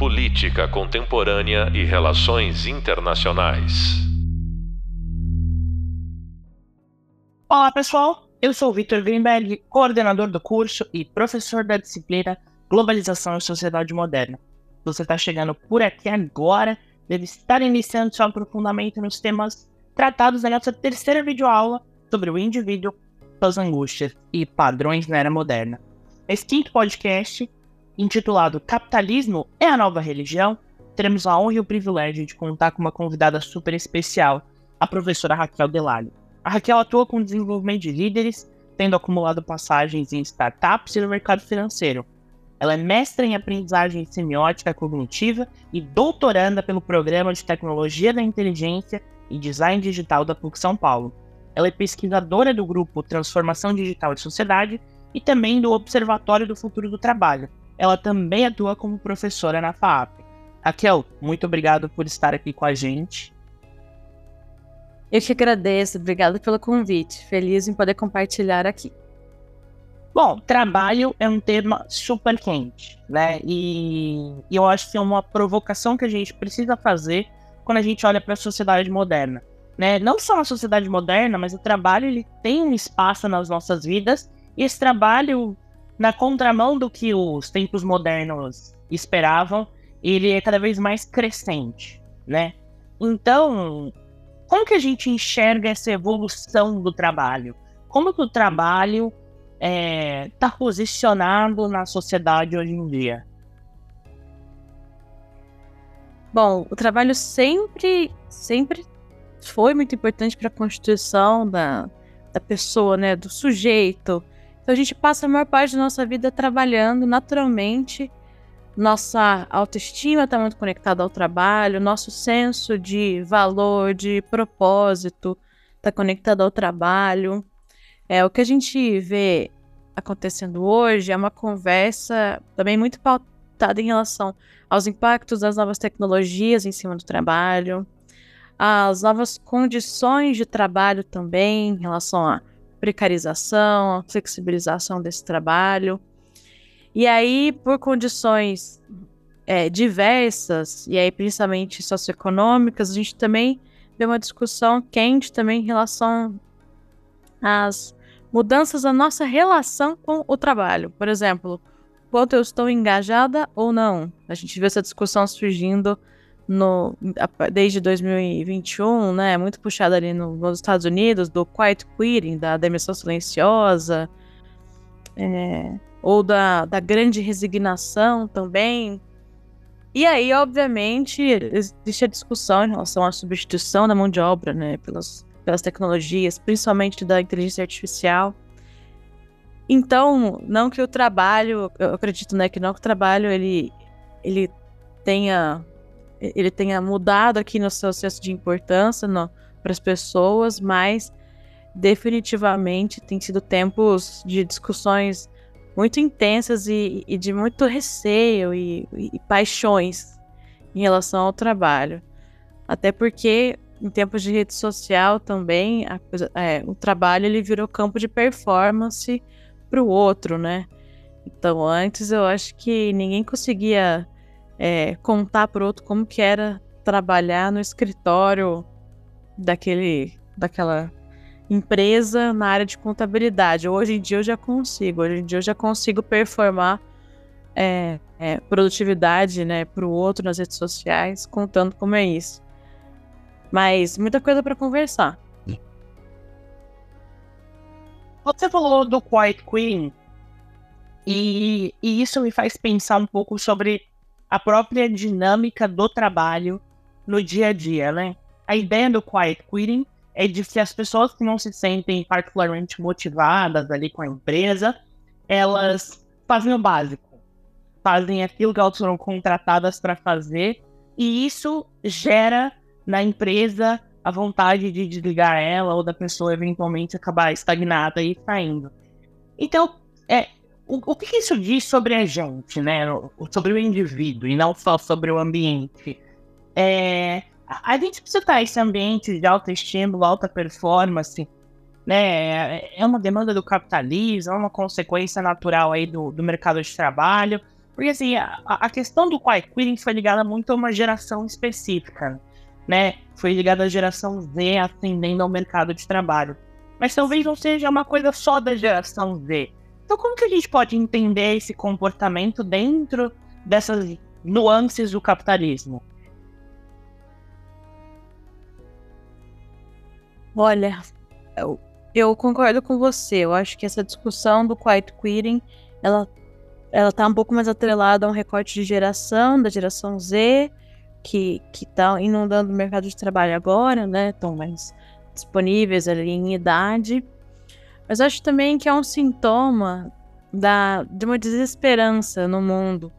Política Contemporânea e Relações Internacionais. Olá, pessoal. Eu sou Vitor Greenberg, coordenador do curso e professor da disciplina Globalização e Sociedade Moderna. Você está chegando por aqui agora, deve estar iniciando seu aprofundamento nos temas tratados na nossa terceira videoaula sobre o indivíduo, suas angústias e padrões na era moderna. Nesse quinto podcast, intitulado Capitalismo é a Nova Religião, teremos a honra e o privilégio de contar com uma convidada super especial, a professora Raquel Delali. A Raquel atua com desenvolvimento de líderes, tendo acumulado passagens em startups e no mercado financeiro. Ela é mestra em aprendizagem semiótica cognitiva e doutoranda pelo Programa de Tecnologia da Inteligência e Design Digital da PUC São Paulo. Ela é pesquisadora do grupo Transformação Digital e Sociedade e também do Observatório do Futuro do Trabalho, ela também atua como professora na FAAP. Raquel, muito obrigado por estar aqui com a gente. Eu que agradeço, obrigado pelo convite. Feliz em poder compartilhar aqui. Bom, trabalho é um tema super quente, né? E, e eu acho que é uma provocação que a gente precisa fazer quando a gente olha para a sociedade moderna, né? Não só na sociedade moderna, mas o trabalho ele tem um espaço nas nossas vidas e esse trabalho na contramão do que os tempos modernos esperavam, ele é cada vez mais crescente, né? Então, como que a gente enxerga essa evolução do trabalho? Como que o trabalho está é, tá posicionado na sociedade hoje em dia? Bom, o trabalho sempre, sempre foi muito importante para a constituição da, da pessoa, né, do sujeito, então a gente passa a maior parte da nossa vida trabalhando naturalmente. Nossa autoestima está muito conectada ao trabalho, nosso senso de valor, de propósito está conectado ao trabalho. É, o que a gente vê acontecendo hoje é uma conversa também muito pautada em relação aos impactos das novas tecnologias em cima do trabalho, as novas condições de trabalho também em relação a precarização, flexibilização desse trabalho. E aí, por condições é, diversas, e aí principalmente socioeconômicas, a gente também vê uma discussão quente também em relação às mudanças da nossa relação com o trabalho. Por exemplo, quanto eu estou engajada ou não. A gente vê essa discussão surgindo no, desde 2021, né, muito puxada ali no, nos Estados Unidos, do quiet quitting, da demissão silenciosa, é, ou da, da grande resignação também. E aí, obviamente, existe a discussão em relação à substituição da mão de obra, né, pelas, pelas tecnologias, principalmente da inteligência artificial. Então, não que o trabalho, eu acredito, né, que não que o trabalho ele, ele tenha ele tenha mudado aqui no seu senso de importância para as pessoas, mas definitivamente tem sido tempos de discussões muito intensas e, e de muito receio e, e, paixões em relação ao trabalho. Até porque em tempos de rede social também coisa, é, o trabalho ele virou campo de performance para o outro, né? Então antes eu acho que ninguém conseguia é, contar para outro como que era trabalhar no escritório daquele, daquela empresa na área de contabilidade. Hoje em dia eu já consigo, hoje em dia eu já consigo performar é, é, produtividade né, para o outro nas redes sociais, contando como é isso. Mas muita coisa para conversar. Você falou do Quiet Queen, e, e, isso me faz pensar um pouco sobre a própria dinâmica do trabalho no dia a dia, né? A ideia do quiet quitting é de que as pessoas que não se sentem particularmente motivadas ali com a empresa, elas fazem o básico, fazem aquilo que elas foram contratadas para fazer, e isso gera na empresa a vontade de desligar ela ou da pessoa eventualmente acabar estagnada e saindo. Então, o, o que isso diz sobre a gente, né? Sobre o indivíduo e não só sobre o ambiente. É, a gente precisa estar esse ambiente de alta estímulo, alta performance, né? É uma demanda do capitalismo, é uma consequência natural aí do, do mercado de trabalho. Porque assim, a, a questão do quiet quitting foi ligada muito a uma geração específica, né? Foi ligada à geração Z ascendendo ao mercado de trabalho. Mas talvez não seja uma coisa só da geração Z. Então como que a gente pode entender esse comportamento dentro dessas nuances do capitalismo? Olha, eu, eu concordo com você. Eu acho que essa discussão do quiet quitting, ela, ela tá um pouco mais atrelada a um recorte de geração, da geração Z, que, que tá inundando o mercado de trabalho agora, né? Estão mais disponíveis ali em idade. Mas acho também que é um sintoma da, de uma desesperança no mundo,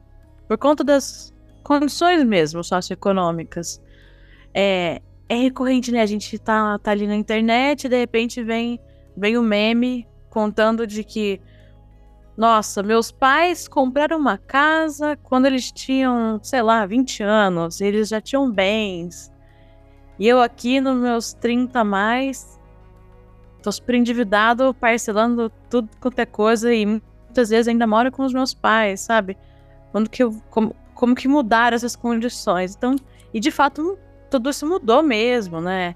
por conta das condições mesmo socioeconômicas. É, é recorrente, né? A gente tá, tá ali na internet e de repente vem, vem o um meme contando de que, nossa, meus pais compraram uma casa quando eles tinham, sei lá, 20 anos, eles já tinham bens. E eu aqui nos meus 30 a mais, tô super endividado, parcelando tudo quanto é coisa e muitas vezes ainda moro com os meus pais, sabe? Quando que eu, como, como que mudaram essas condições. Então, e de fato tudo isso mudou mesmo, né?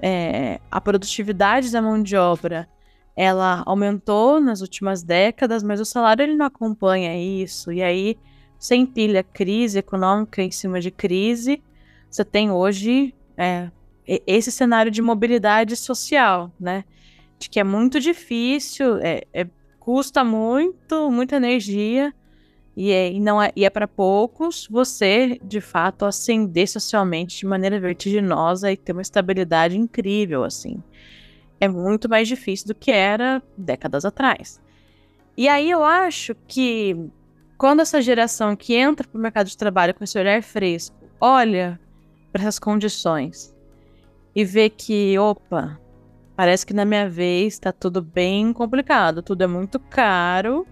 É, a produtividade da mão de obra ela aumentou nas últimas décadas, mas o salário ele não acompanha isso. E aí você empilha crise econômica em cima de crise, você tem hoje é, esse cenário de mobilidade social, né? Que é muito difícil, é, é custa muito, muita energia e é, e não é, e é para poucos você, de fato, ascender socialmente de maneira vertiginosa e ter uma estabilidade incrível, assim. É muito mais difícil do que era décadas atrás. E aí eu acho que quando essa geração que entra para o mercado de trabalho com esse olhar fresco olha para essas condições e vê que, opa, parece que na minha vez está tudo bem complicado, tudo é muito caro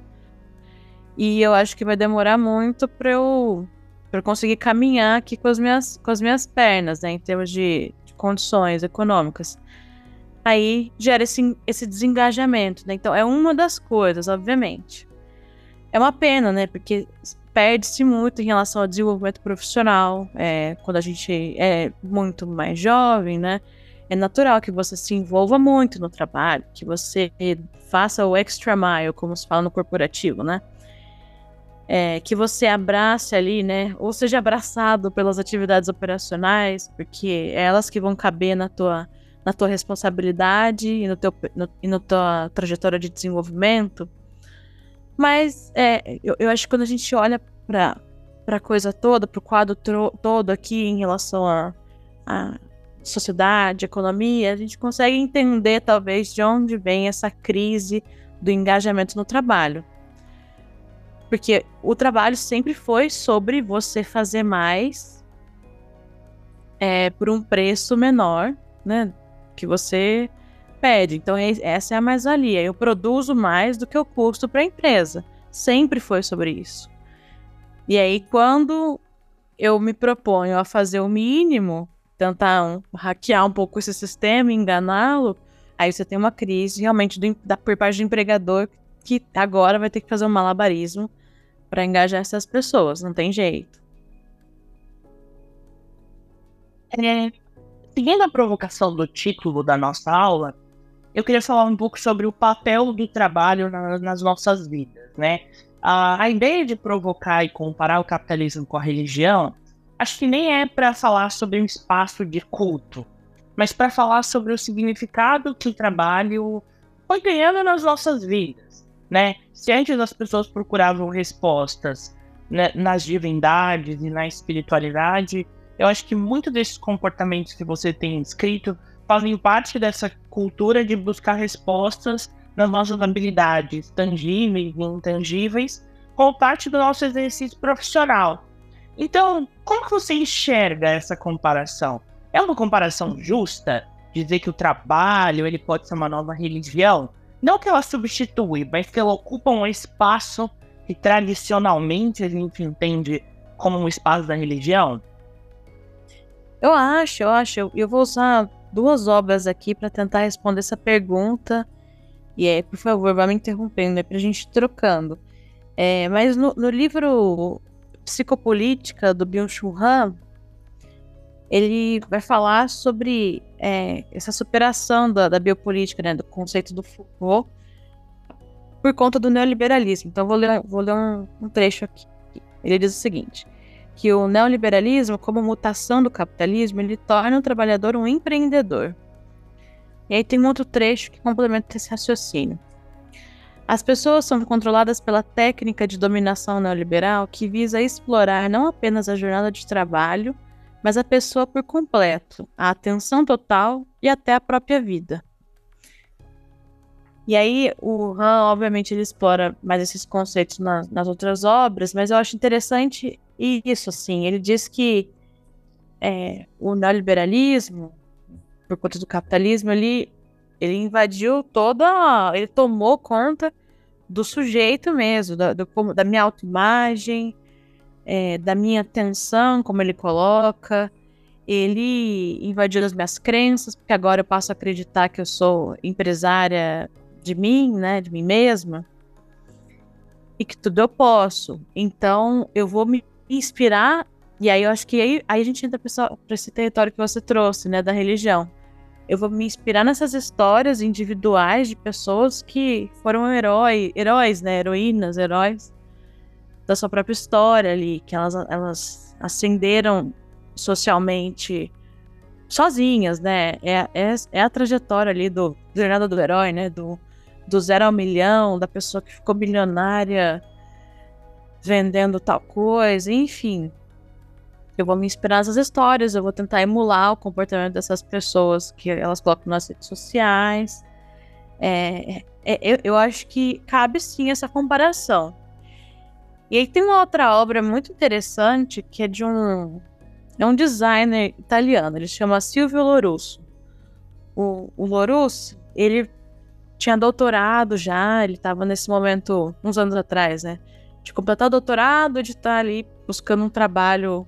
e eu acho que vai demorar muito para eu, eu conseguir caminhar aqui com as minhas, com as minhas pernas, né? Em termos de, de condições econômicas. Aí gera esse, esse desengajamento, né? Então é uma das coisas, obviamente. É uma pena, né? Porque perde-se muito em relação ao desenvolvimento profissional. É, quando a gente é muito mais jovem, né? É natural que você se envolva muito no trabalho, que você faça o extra mile, como se fala no corporativo, né? é, que você abrace ali, né? Ou seja abraçado pelas atividades operacionais, porque é elas que vão caber na tua, na tua responsabilidade e no teu, no, e na tua trajetória de desenvolvimento. Mas é, eu, eu, acho que quando a gente olha para a coisa toda, para o quadro todo aqui em relação a, a, sociedade, economia, a gente consegue entender talvez de onde vem essa crise do engajamento no trabalho. Porque o trabalho sempre foi sobre você fazer mais é, por um preço menor, né? Que você pede. Então, essa é a mais-valia. Eu produzo mais do que eu custo para a empresa. Sempre foi sobre isso. E aí, quando eu me proponho a fazer o mínimo, tentar hackear um pouco esse sistema, enganá-lo, aí você tem uma crise realmente do, da, por parte do empregador que agora vai ter que fazer um malabarismo para engajar essas pessoas, não tem jeito. É, seguindo a provocação do título da nossa aula, eu queria falar um pouco sobre o papel do trabalho na, nas nossas vidas, né? A, a ideia de provocar e comparar o capitalismo com a religião, acho que nem é para falar sobre um espaço de culto, mas para falar sobre o significado que o trabalho foi ganhando nas nossas vidas né? Se antes as pessoas procuravam respostas né, nas divindades e na espiritualidade, eu acho que muitos desses comportamentos que você tem escrito fazem parte dessa cultura de buscar respostas nas nossas habilidades tangíveis e intangíveis, como parte do nosso exercício profissional. Então, como que você enxerga essa comparação? É uma comparação justa? Dizer que o trabalho ele pode ser uma nova religião? Não que ela substitui, mas que ela ocupa um espaço que tradicionalmente a gente entende como um espaço da religião? Eu acho, eu acho. Eu vou usar duas obras aqui para tentar responder essa pergunta. E aí, por favor, vá me interrompendo, é pra gente ir trocando. É, mas no, no, livro Psicopolítica do Byung-Chul Han, ele vai falar sobre é, essa superação da, da, biopolítica, né, do conceito do Foucault, por conta do neoliberalismo. Então, vou ler, vou ler um, um trecho aqui. Ele diz o seguinte: que o neoliberalismo, como mutação do capitalismo, ele torna o trabalhador um empreendedor. E aí tem um outro trecho que complementa esse raciocínio. As pessoas são controladas pela técnica de dominação neoliberal que visa explorar não apenas a jornada de trabalho, mas a pessoa por completo, a atenção total e até a própria vida. E aí o Han, obviamente, ele explora mais esses conceitos nas, nas outras obras, mas eu acho interessante isso, assim. Ele diz que é, o neoliberalismo, por conta do capitalismo, ele, ele invadiu toda. Ele tomou conta do sujeito mesmo, da, do, da minha autoimagem, é, da minha atenção, como ele coloca. Ele invadiu as minhas crenças, porque agora eu passo a acreditar que eu sou empresária de mim, né, de mim mesma, e que tudo eu posso. Então eu vou me inspirar, e aí eu acho que aí, aí a gente entra para esse território que você trouxe, né, da religião. Eu vou me inspirar nessas histórias individuais de pessoas que foram herói, heróis, né, heroínas, heróis da sua própria história ali, que elas, elas ascenderam socialmente sozinhas, né? É, é, é a trajetória ali do jornada do herói, né? Do, do zero ao milhão, da pessoa que ficou milionária vendendo tal coisa, enfim. Eu vou me inspirar nessas histórias, eu vou tentar emular o comportamento dessas pessoas que elas colocam nas redes sociais. É, é, eu, eu acho que cabe sim essa comparação. E aí tem uma outra obra muito interessante que é de um é um designer italiano, ele se chama Silvio Lorusso. O, o Lorusso, ele tinha doutorado já, ele estava nesse momento, uns anos atrás, né? De completar o doutorado, de estar tá ali buscando um trabalho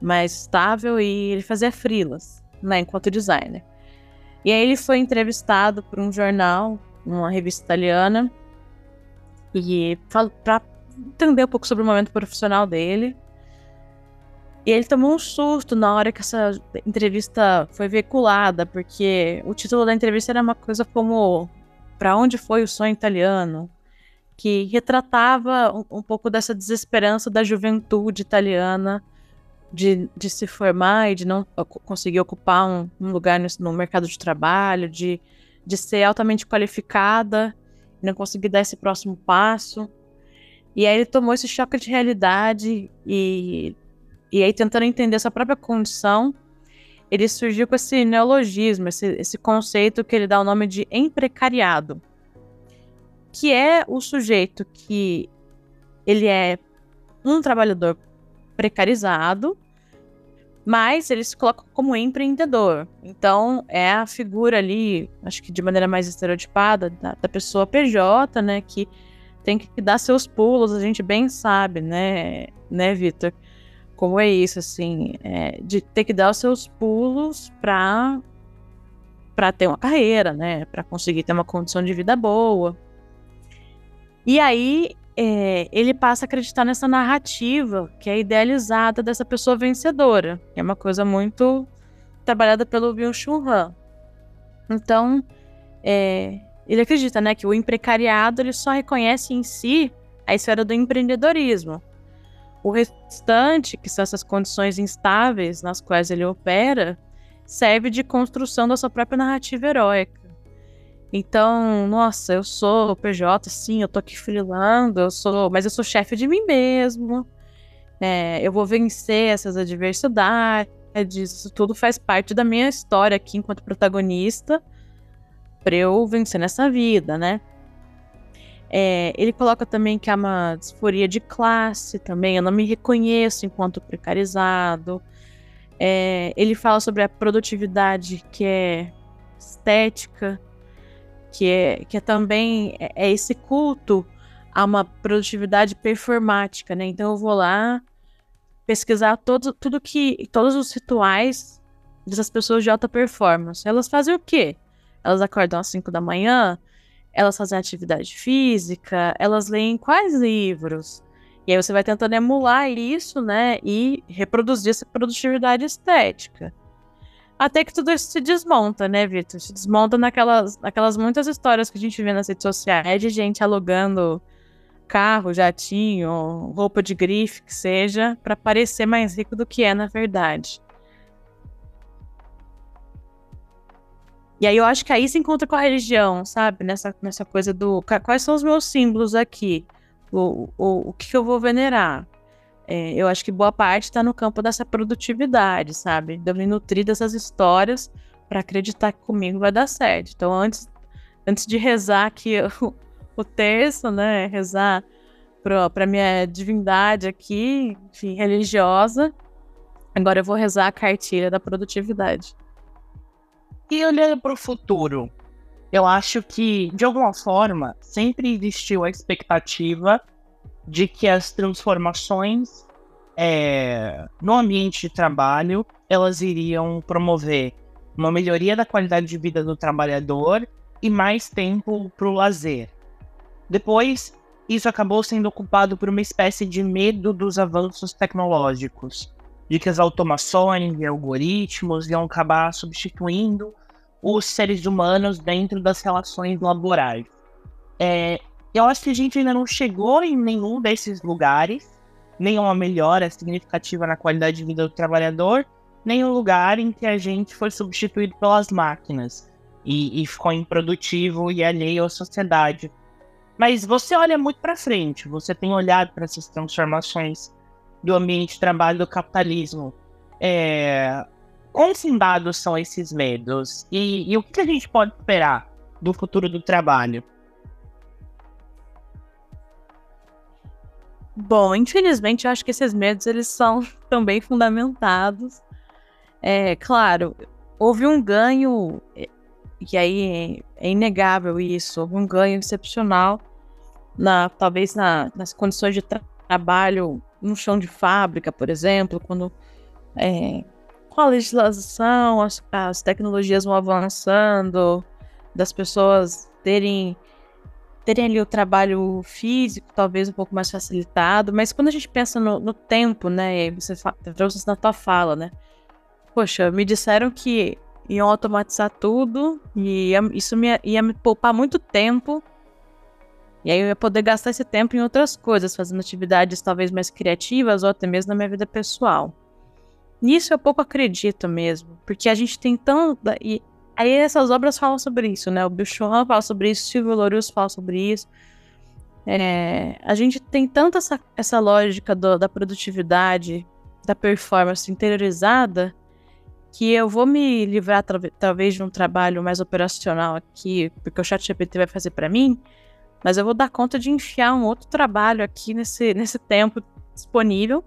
mais estável e ele fazia frilas, né, enquanto designer. E aí ele foi entrevistado por um jornal, uma revista italiana, e para entender um pouco sobre o momento profissional dele. E ele tomou um susto na hora que essa entrevista foi veiculada, porque o título da entrevista era uma coisa como Para onde foi o sonho italiano? Que retratava um, um pouco dessa desesperança da juventude italiana de, de se formar e de não conseguir ocupar um, um lugar no, no, mercado de trabalho, de, de ser altamente qualificada não conseguir dar esse próximo passo. E aí ele tomou esse choque de realidade e e aí, tentando entender sua própria condição, ele surgiu com esse neologismo, esse, esse conceito que ele dá o nome de emprecariado, que é o sujeito que ele é um trabalhador precarizado, mas ele se coloca como empreendedor. Então, é a figura ali, acho que de maneira mais estereotipada, da, da pessoa PJ, né, que tem que dar seus pulos, a gente bem sabe, né, né, Vitor? como é isso, assim, é, de ter que dar os seus pulos para para ter uma carreira, né, para conseguir ter uma condição de vida boa. E aí é, ele passa a acreditar nessa narrativa que é idealizada dessa pessoa vencedora, que é uma coisa muito trabalhada pelo Byung-Chul Han. Então, é, ele acredita, né, que o emprecariado ele só reconhece em si a esfera do empreendedorismo. O restante, que são essas condições instáveis nas quais ele opera, serve de construção da sua própria narrativa heróica. Então, nossa, eu sou PJ, sim, eu tô aqui freelando, eu sou, mas eu sou chefe de mim mesmo. É, eu vou vencer essas adversidades, isso tudo faz parte da minha história aqui enquanto protagonista para eu vencer nessa vida, né? É, ele coloca também que há uma disforia de classe também, eu não me reconheço enquanto precarizado. É, ele fala sobre a produtividade que é estética, que é, que é também é, é esse culto a uma produtividade performática, né? Então eu vou lá pesquisar todo, tudo que todos os rituais dessas pessoas de alta performance. Elas fazem o quê? Elas acordam às 5 da manhã, elas fazem atividade física, elas leem quais livros? E aí você vai tentando emular isso, né? E reproduzir essa produtividade estética. Até que tudo isso se desmonta, né, Vitor? Se desmonta naquelas, naquelas muitas histórias que a gente vê nas redes sociais de gente alugando carro, jatinho, roupa de grife, que seja, para parecer mais rico do que é na verdade. E aí eu acho que aí se encontra com a religião, sabe? Nessa, nessa coisa do quais são os meus símbolos aqui? O, o, o que, que eu vou venerar? É, eu acho que boa parte está no campo dessa produtividade, sabe? De eu me nutrir dessas histórias para acreditar que comigo vai dar certo. Então, antes, antes de rezar aqui o, o terço, né? Rezar para minha divindade aqui, enfim, religiosa, agora eu vou rezar a cartilha da produtividade. E olhando para o futuro, eu acho que, de alguma forma, sempre existiu a expectativa de que as transformações é, no ambiente de trabalho elas iriam promover uma melhoria da qualidade de vida do trabalhador e mais tempo para o lazer. Depois, isso acabou sendo ocupado por uma espécie de medo dos avanços tecnológicos, de que as automações e algoritmos iam acabar substituindo os seres humanos dentro das relações laborais. É, eu acho que a gente ainda não chegou em nenhum desses lugares, nenhuma melhora significativa na qualidade de vida do trabalhador, nem lugar em que a gente foi substituído pelas máquinas e, e ficou improdutivo e alheio à sociedade. Mas você olha muito para frente, você tem olhado para essas transformações do ambiente de trabalho do capitalismo. É, quão fundados são esses medos? E, e o que a gente pode esperar do futuro do trabalho? Bom, infelizmente eu acho que esses medos eles são também fundamentados. É claro, houve um ganho e aí é, é inegável isso, houve um ganho excepcional na talvez na, nas condições de tra trabalho no chão de fábrica, por exemplo, quando é, com a legislação, as, as tecnologias vão avançando, das pessoas terem terem ali o trabalho físico talvez um pouco mais facilitado, mas quando a gente pensa no, no tempo, né, você trouxe isso na tua fala, né, poxa, me disseram que iam automatizar tudo e ia, isso me, ia me poupar muito tempo e aí eu ia poder gastar esse tempo em outras coisas, fazendo atividades talvez mais criativas ou até mesmo na minha vida pessoal. Nisso eu pouco acredito mesmo, porque a gente tem tão. E aí essas obras falam sobre isso, né? O Schuhan fala sobre isso, o Silvio Lorius fala sobre isso. É, a gente tem tanto essa, essa lógica do, da produtividade, da performance interiorizada, que eu vou me livrar talvez de um trabalho mais operacional aqui, porque o chat GPT vai fazer para mim, mas eu vou dar conta de enfiar um outro trabalho aqui nesse, nesse tempo disponível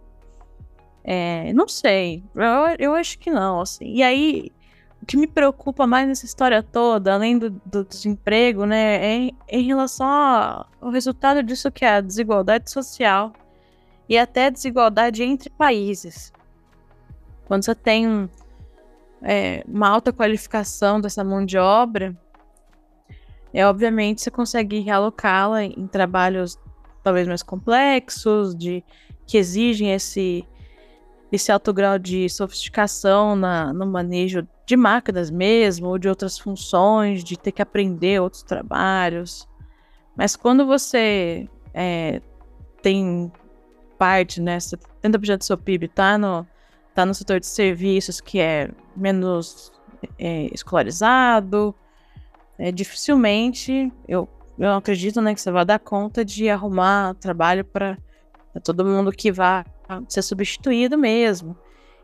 é, não sei. Eu, eu acho que não, assim. E aí, o que me preocupa mais nessa história toda, além do, do desemprego, né, é em, em relação ao resultado disso que é a desigualdade social e até a desigualdade entre países. Quando você tem é, uma alta qualificação dessa mão de obra, é obviamente você consegue realocá-la em trabalhos talvez mais complexos, de que exigem esse esse alto grau de sofisticação na, no manejo de máquinas mesmo, ou de outras funções, de ter que aprender outros trabalhos. Mas quando você é, tem parte, né, 70% do seu PIB está no, tá no setor de serviços, que é menos é, escolarizado, é, dificilmente eu, eu acredito né, que você vai dar conta de arrumar trabalho para todo mundo que vá ser substituído mesmo.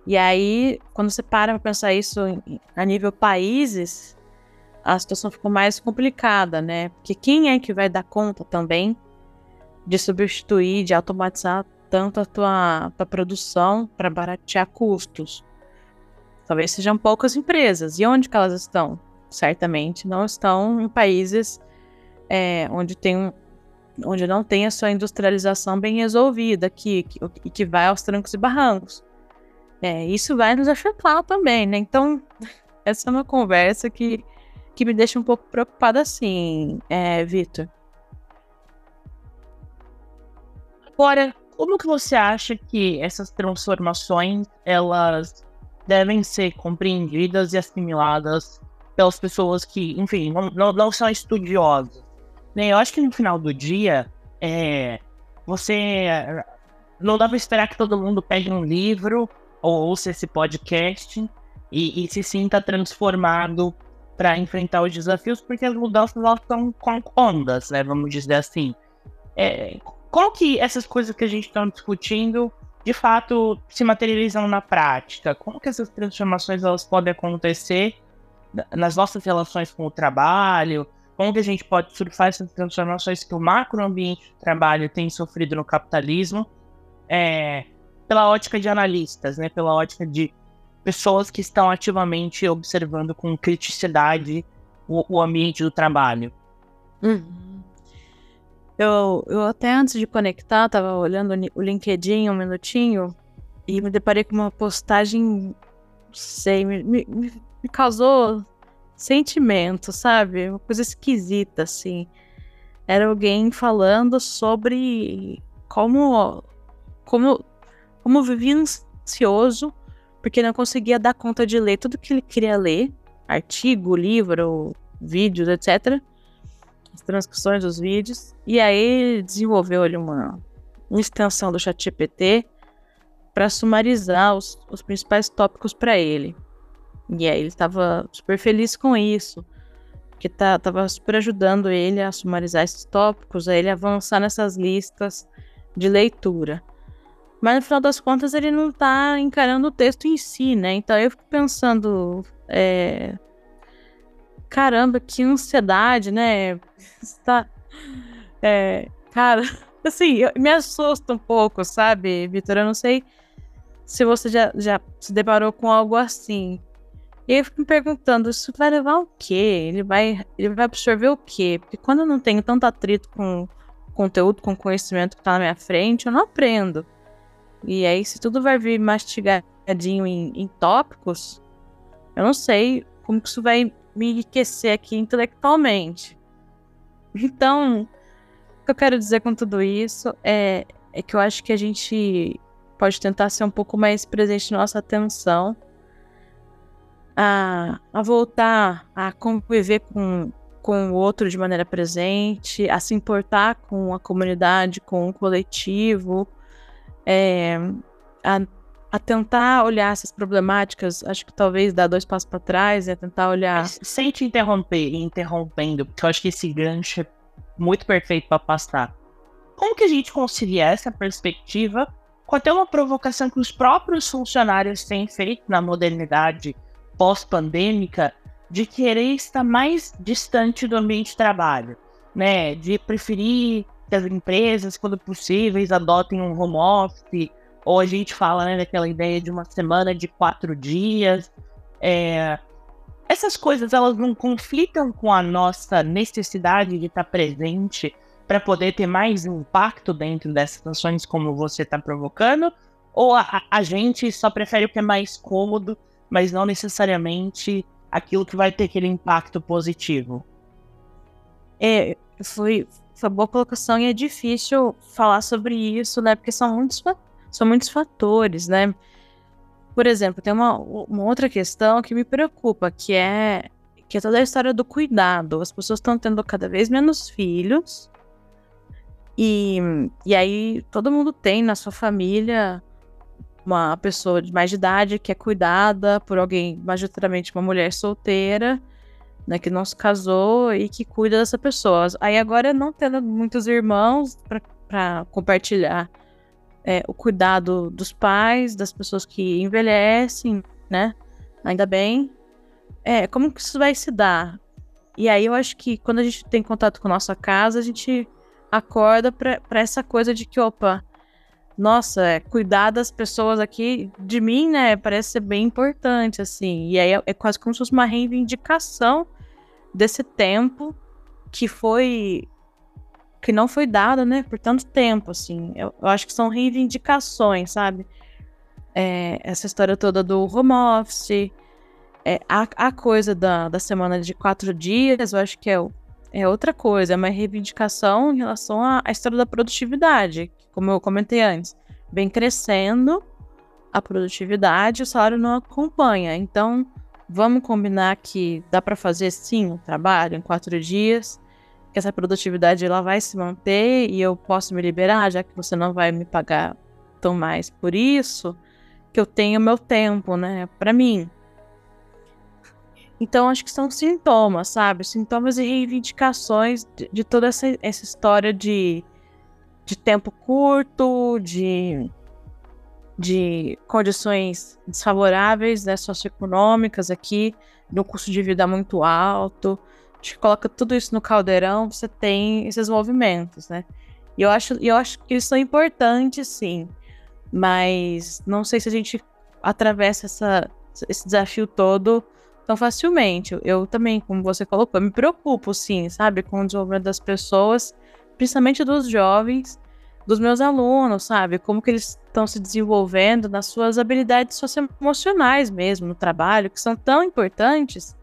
E aí, quando você para para pensar isso a nível países, a situação ficou mais complicada, né? Porque quem é que vai dar conta também de substituir, de automatizar tanto a tua, tua produção para baratear custos? Talvez sejam poucas empresas. E onde que elas estão? Certamente não estão em países é, onde tem onde não tem a sua industrialização bem resolvida aqui, que, que, vai aos trancos e barrancos. É, isso vai nos afetar também, né? Então, essa é uma conversa que que me deixa um pouco preocupada assim, é, Vitor. Agora, como que você acha que essas transformações elas devem ser compreendidas e assimiladas pelas pessoas que, enfim, não, não são estudiosas? Né? Eu acho que no final do dia, é, você não dá para esperar que todo mundo pegue um livro ou ouça esse podcast e, e se sinta transformado para enfrentar os desafios, porque as mudanças elas estão com ondas, né? Vamos dizer assim. É, como que essas coisas que a gente está discutindo de fato se materializam na prática? Como que essas transformações elas podem acontecer nas nossas relações com o trabalho? Como que a gente pode surfar essas transformações que o macroambiente de trabalho tem sofrido no capitalismo? É, pela ótica de analistas, né? Pela ótica de pessoas que estão ativamente observando com criticidade o, o ambiente do trabalho. Uhum. Eu, eu até antes de conectar, estava olhando o LinkedIn um minutinho e me deparei com uma postagem, sei, me, me, me causou sentimento, sabe? Uma coisa esquisita, assim. Era alguém falando sobre como, como, como vivia ansioso porque não conseguia dar conta de ler tudo que ele queria ler, artigo, livro, vídeos, etc. As transcrições dos vídeos. E aí desenvolveu ali uma, uma extensão do ChatGPT para sumarizar os, os principais tópicos para ele. E aí ele estava super feliz com isso, porque tá, tava super ajudando ele a sumarizar esses tópicos, a ele avançar nessas listas de leitura. Mas no final das contas ele não tá encarando o texto em si, né? Então eu fico pensando. É... Caramba, que ansiedade, né? Está. É... Cara, assim, eu... me assusta um pouco, sabe, Vitor? Eu não sei se você já, já se deparou com algo assim. E eu fico me perguntando, isso vai levar o quê? Ele vai, ele vai absorver o quê? Porque quando eu não tenho tanto atrito com conteúdo, com conhecimento que tá na minha frente, eu não aprendo. E aí, se tudo vai vir mastigadinho em, em tópicos, eu não sei como que isso vai me enriquecer aqui intelectualmente. Então, o que eu quero dizer com tudo isso é, é que eu acho que a gente pode tentar ser um pouco mais presente na nossa atenção, a, a voltar a conviver com, com o outro de maneira presente, a se importar com a comunidade, com o coletivo, é, a, a, tentar olhar essas problemáticas, acho que talvez dar dois passos para trás, é tentar olhar. Sem te interromper, interrompendo, porque eu acho que esse gancho é muito perfeito para passar. Como que a gente concilia essa perspectiva com até uma provocação que os próprios funcionários têm feito na modernidade pós-pandêmica de querer estar mais distante do ambiente de trabalho, né? De preferir que as empresas, quando possíveis, adotem um home office, ou a gente fala né, daquela ideia de uma semana de quatro dias. É, essas coisas elas não conflitam com a nossa necessidade de estar presente para poder ter mais impacto dentro dessas ações como você está provocando? Ou a, a, gente só prefere o que é mais cômodo, mas não necessariamente aquilo que vai ter aquele impacto positivo? É, foi, foi boa colocação e é difícil falar sobre isso, né? Porque são muitos, são muitos fatores, né? Por exemplo, tem uma, uma outra questão que me preocupa, que é que é toda a história do cuidado. As pessoas estão tendo cada vez menos filhos. E, e aí todo mundo tem na sua família uma pessoa de mais de idade que é cuidada por alguém, majoritariamente uma mulher solteira, né, que não se casou e que cuida dessa pessoa. Aí agora não tendo muitos irmãos para compartilhar é, o cuidado dos pais, das pessoas que envelhecem, né? Ainda bem. É, como que isso vai se dar? E aí eu acho que quando a gente tem contato com nossa casa, a gente acorda para essa coisa de que, opa, nossa, é, cuidar das pessoas aqui, de mim, né, parece ser bem importante, assim. E aí é, é quase como se fosse uma reivindicação desse tempo que foi que não foi dado, né, por tanto tempo, assim. Eu, eu acho que são reivindicações, sabe? É, essa história toda do home office, é, a, a coisa da, da semana de quatro dias, eu acho que é, é outra coisa, é uma reivindicação em relação à, à história da produtividade, como eu comentei antes. Vem crescendo a produtividade, o salário não acompanha. Então, vamos combinar que dá para fazer sim o trabalho em quatro dias, que essa produtividade ela vai se manter e eu posso me liberar, já que você não vai me pagar tão mais por isso, que eu tenho meu tempo, né, para mim. Então, acho que são sintomas, sabe? Sintomas e reivindicações de, de toda essa, essa história de, de tempo curto, de, de condições desfavoráveis né, socioeconômicas aqui, um custo de vida muito alto. Acho que coloca tudo isso no caldeirão, você tem esses movimentos, né? E eu acho, eu acho que eles são importantes, sim. Mas não sei se a gente atravessa essa, esse desafio todo tão facilmente. Eu também, como você colocou, me preocupo, sim, sabe, com o desenvolvimento das pessoas, principalmente dos jovens, dos meus alunos, sabe, como que eles estão se desenvolvendo nas suas habilidades socioemocionais mesmo, no trabalho, que são tão importantes,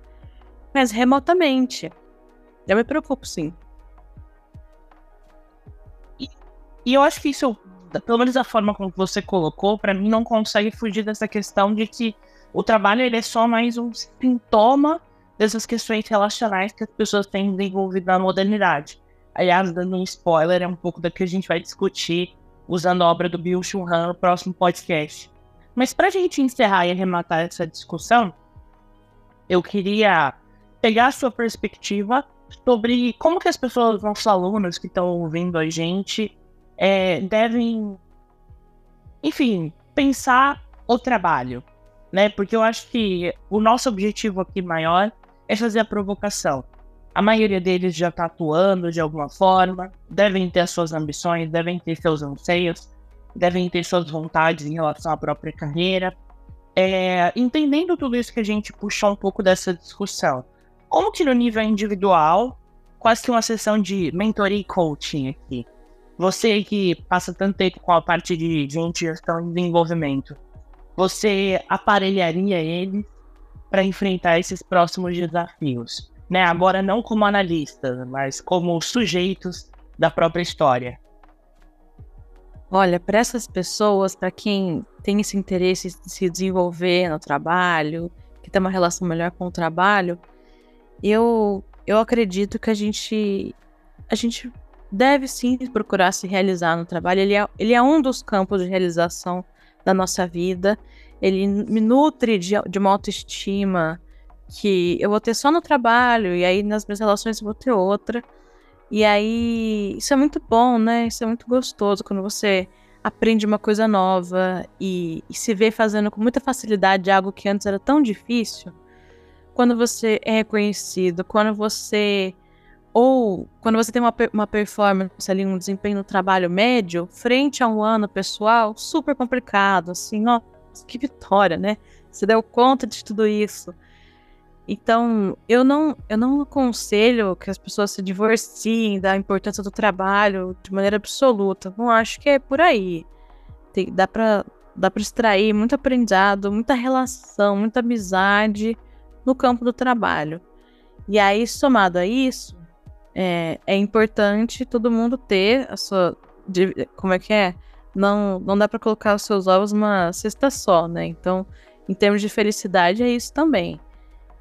mas remotamente. Eu me preocupo, sim. E, e eu acho que isso, pelo menos a forma como você colocou, para mim não consegue fugir dessa questão de que o trabalho ele é só mais um sintoma dessas questões relacionais que as pessoas têm desenvolvido na modernidade. Aliás, dando um spoiler, é um pouco da que a gente vai discutir usando a obra do Bill Shun Han no próximo podcast. Mas para a gente encerrar e arrematar essa discussão, eu queria pegar a sua perspectiva sobre como que as pessoas, nossos alunos que estão ouvindo a gente, é, devem, enfim, pensar o trabalho, né? Porque eu acho que o nosso objetivo aqui maior é fazer a provocação. A maioria deles já está atuando de alguma forma, devem ter as suas ambições, devem ter seus anseios, devem ter suas vontades em relação à própria carreira. É, entendendo tudo isso que a gente puxou um pouco dessa discussão, como que no nível individual, quase que uma sessão de mentoria e coaching aqui, você que passa tanto tempo com a parte de, de gestão e desenvolvimento, você aparelharia ele para enfrentar esses próximos desafios? Né? Agora, não como analistas, mas como sujeitos da própria história. Olha, para essas pessoas, para quem tem esse interesse em se desenvolver no trabalho, que tem uma relação melhor com o trabalho, eu, eu acredito que a gente, a gente deve sim procurar se realizar no trabalho. Ele é, ele é um dos campos de realização da nossa vida. Ele me nutre de, de uma autoestima que eu vou ter só no trabalho, e aí nas minhas relações eu vou ter outra. E aí, isso é muito bom, né? Isso é muito gostoso quando você aprende uma coisa nova e, e, se vê fazendo com muita facilidade algo que antes era tão difícil. Quando você é reconhecido, quando você ou quando você tem uma, uma performance ali, um desempenho no trabalho médio, frente a um ano pessoal, super complicado, assim, nossa, que vitória, né? Você deu conta de tudo isso. Então, eu não, eu não aconselho que as pessoas se divorciem da importância do trabalho de maneira absoluta. Não acho que é por aí. Tem, dá para dá pra extrair muito aprendizado, muita relação, muita amizade no campo do trabalho. E aí, somado a isso, é, é importante todo mundo ter a sua. Como é que é? Não, não dá para colocar os seus ovos numa cesta só, né? Então, em termos de felicidade, é isso também.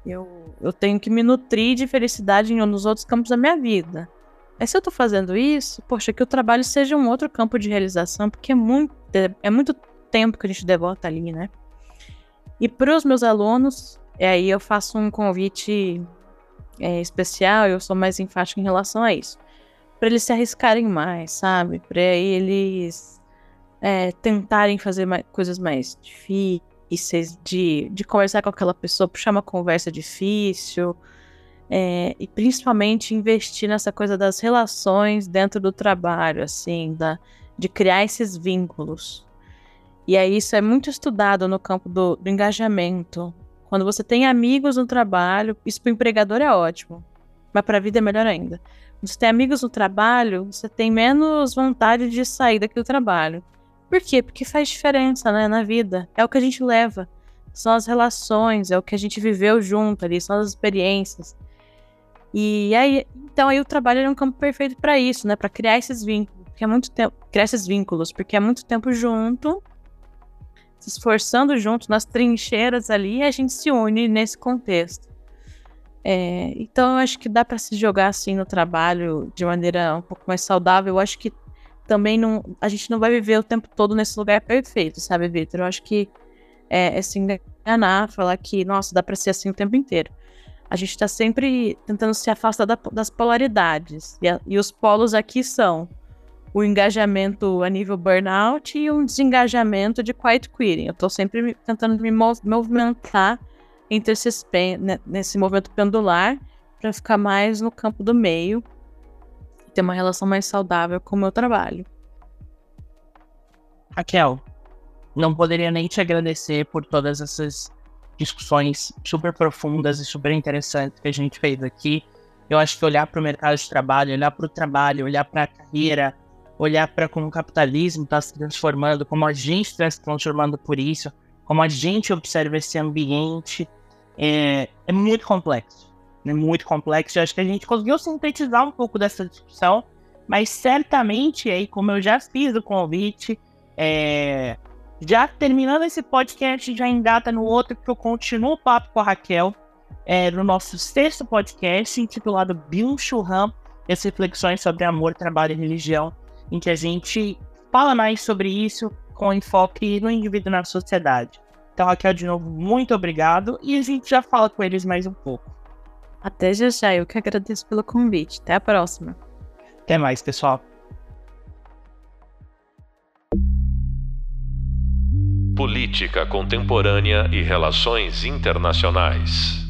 Eu, eu tenho que me nutrir de felicidade em, nos outros campos da minha vida. Mas se eu tô fazendo isso, poxa, que o trabalho seja um outro campo de realização, porque é muito, é, é muito tempo que a gente devota ali, né? E para os meus alunos, é aí eu faço um convite é, especial, eu sou mais enfática em relação a isso. Para eles se arriscarem mais, sabe? Para eles é, tentarem fazer mais, coisas mais difíceis, de, de conversar com aquela pessoa, puxar uma conversa difícil. É, e principalmente investir nessa coisa das relações dentro do trabalho, assim, da, de criar esses vínculos. E aí isso é muito estudado no campo do, do engajamento, quando você tem amigos no trabalho, isso para o empregador é ótimo, mas para a vida é melhor ainda. Quando você tem amigos no trabalho, você tem menos vontade de sair daqui do trabalho. Por quê? Porque faz diferença né, na vida. É o que a gente leva. são as relações, é o que a gente viveu junto ali, são as experiências. E aí, então aí o trabalho é um campo perfeito para isso, né? Para criar esses vínculos, porque é muito tempo, criar esses vínculos, porque é muito tempo junto, se esforçando junto nas trincheiras ali, a gente se une nesse contexto. É, então eu acho que dá para se jogar assim no trabalho de maneira um pouco mais saudável. Eu acho que também não, a gente não vai viver o tempo todo nesse lugar perfeito, sabe, Vitor? Eu acho que é, é se enganar, falar que, nossa, dá para ser assim o tempo inteiro. A gente está sempre tentando se afastar da, das polaridades. E, a, e, os polos aqui são o engajamento a nível burnout e um desengajamento de quiet quitting. Eu estou sempre me, tentando me movimentar entre esses né, nesse movimento pendular para ficar mais no campo do meio e ter uma relação mais saudável com o meu trabalho. Raquel, não poderia nem te agradecer por todas essas discussões super profundas e super interessantes que a gente fez aqui. Eu acho que olhar para o mercado de trabalho, olhar para o trabalho, olhar para a carreira, olhar para como o capitalismo está se transformando, como a gente está se transformando por isso, como a gente observa esse ambiente, é, é muito complexo. É muito complexo. Eu acho que a gente conseguiu sintetizar um pouco dessa discussão, mas certamente, aí, como eu já fiz o convite, é, já terminando esse podcast, já engata no outro, que eu continuo o papo com a Raquel, é, no nosso sexto podcast, intitulado Bill Churram, as reflexões sobre amor, trabalho e religião, em que a gente fala mais sobre isso com enfoque no indivíduo na sociedade. Então, Raquel, de novo, muito obrigado e a gente já fala com eles mais um pouco. Até já já, eu que agradeço pelo convite. Até a próxima. Até mais, pessoal. Política Contemporânea e Relações Internacionais.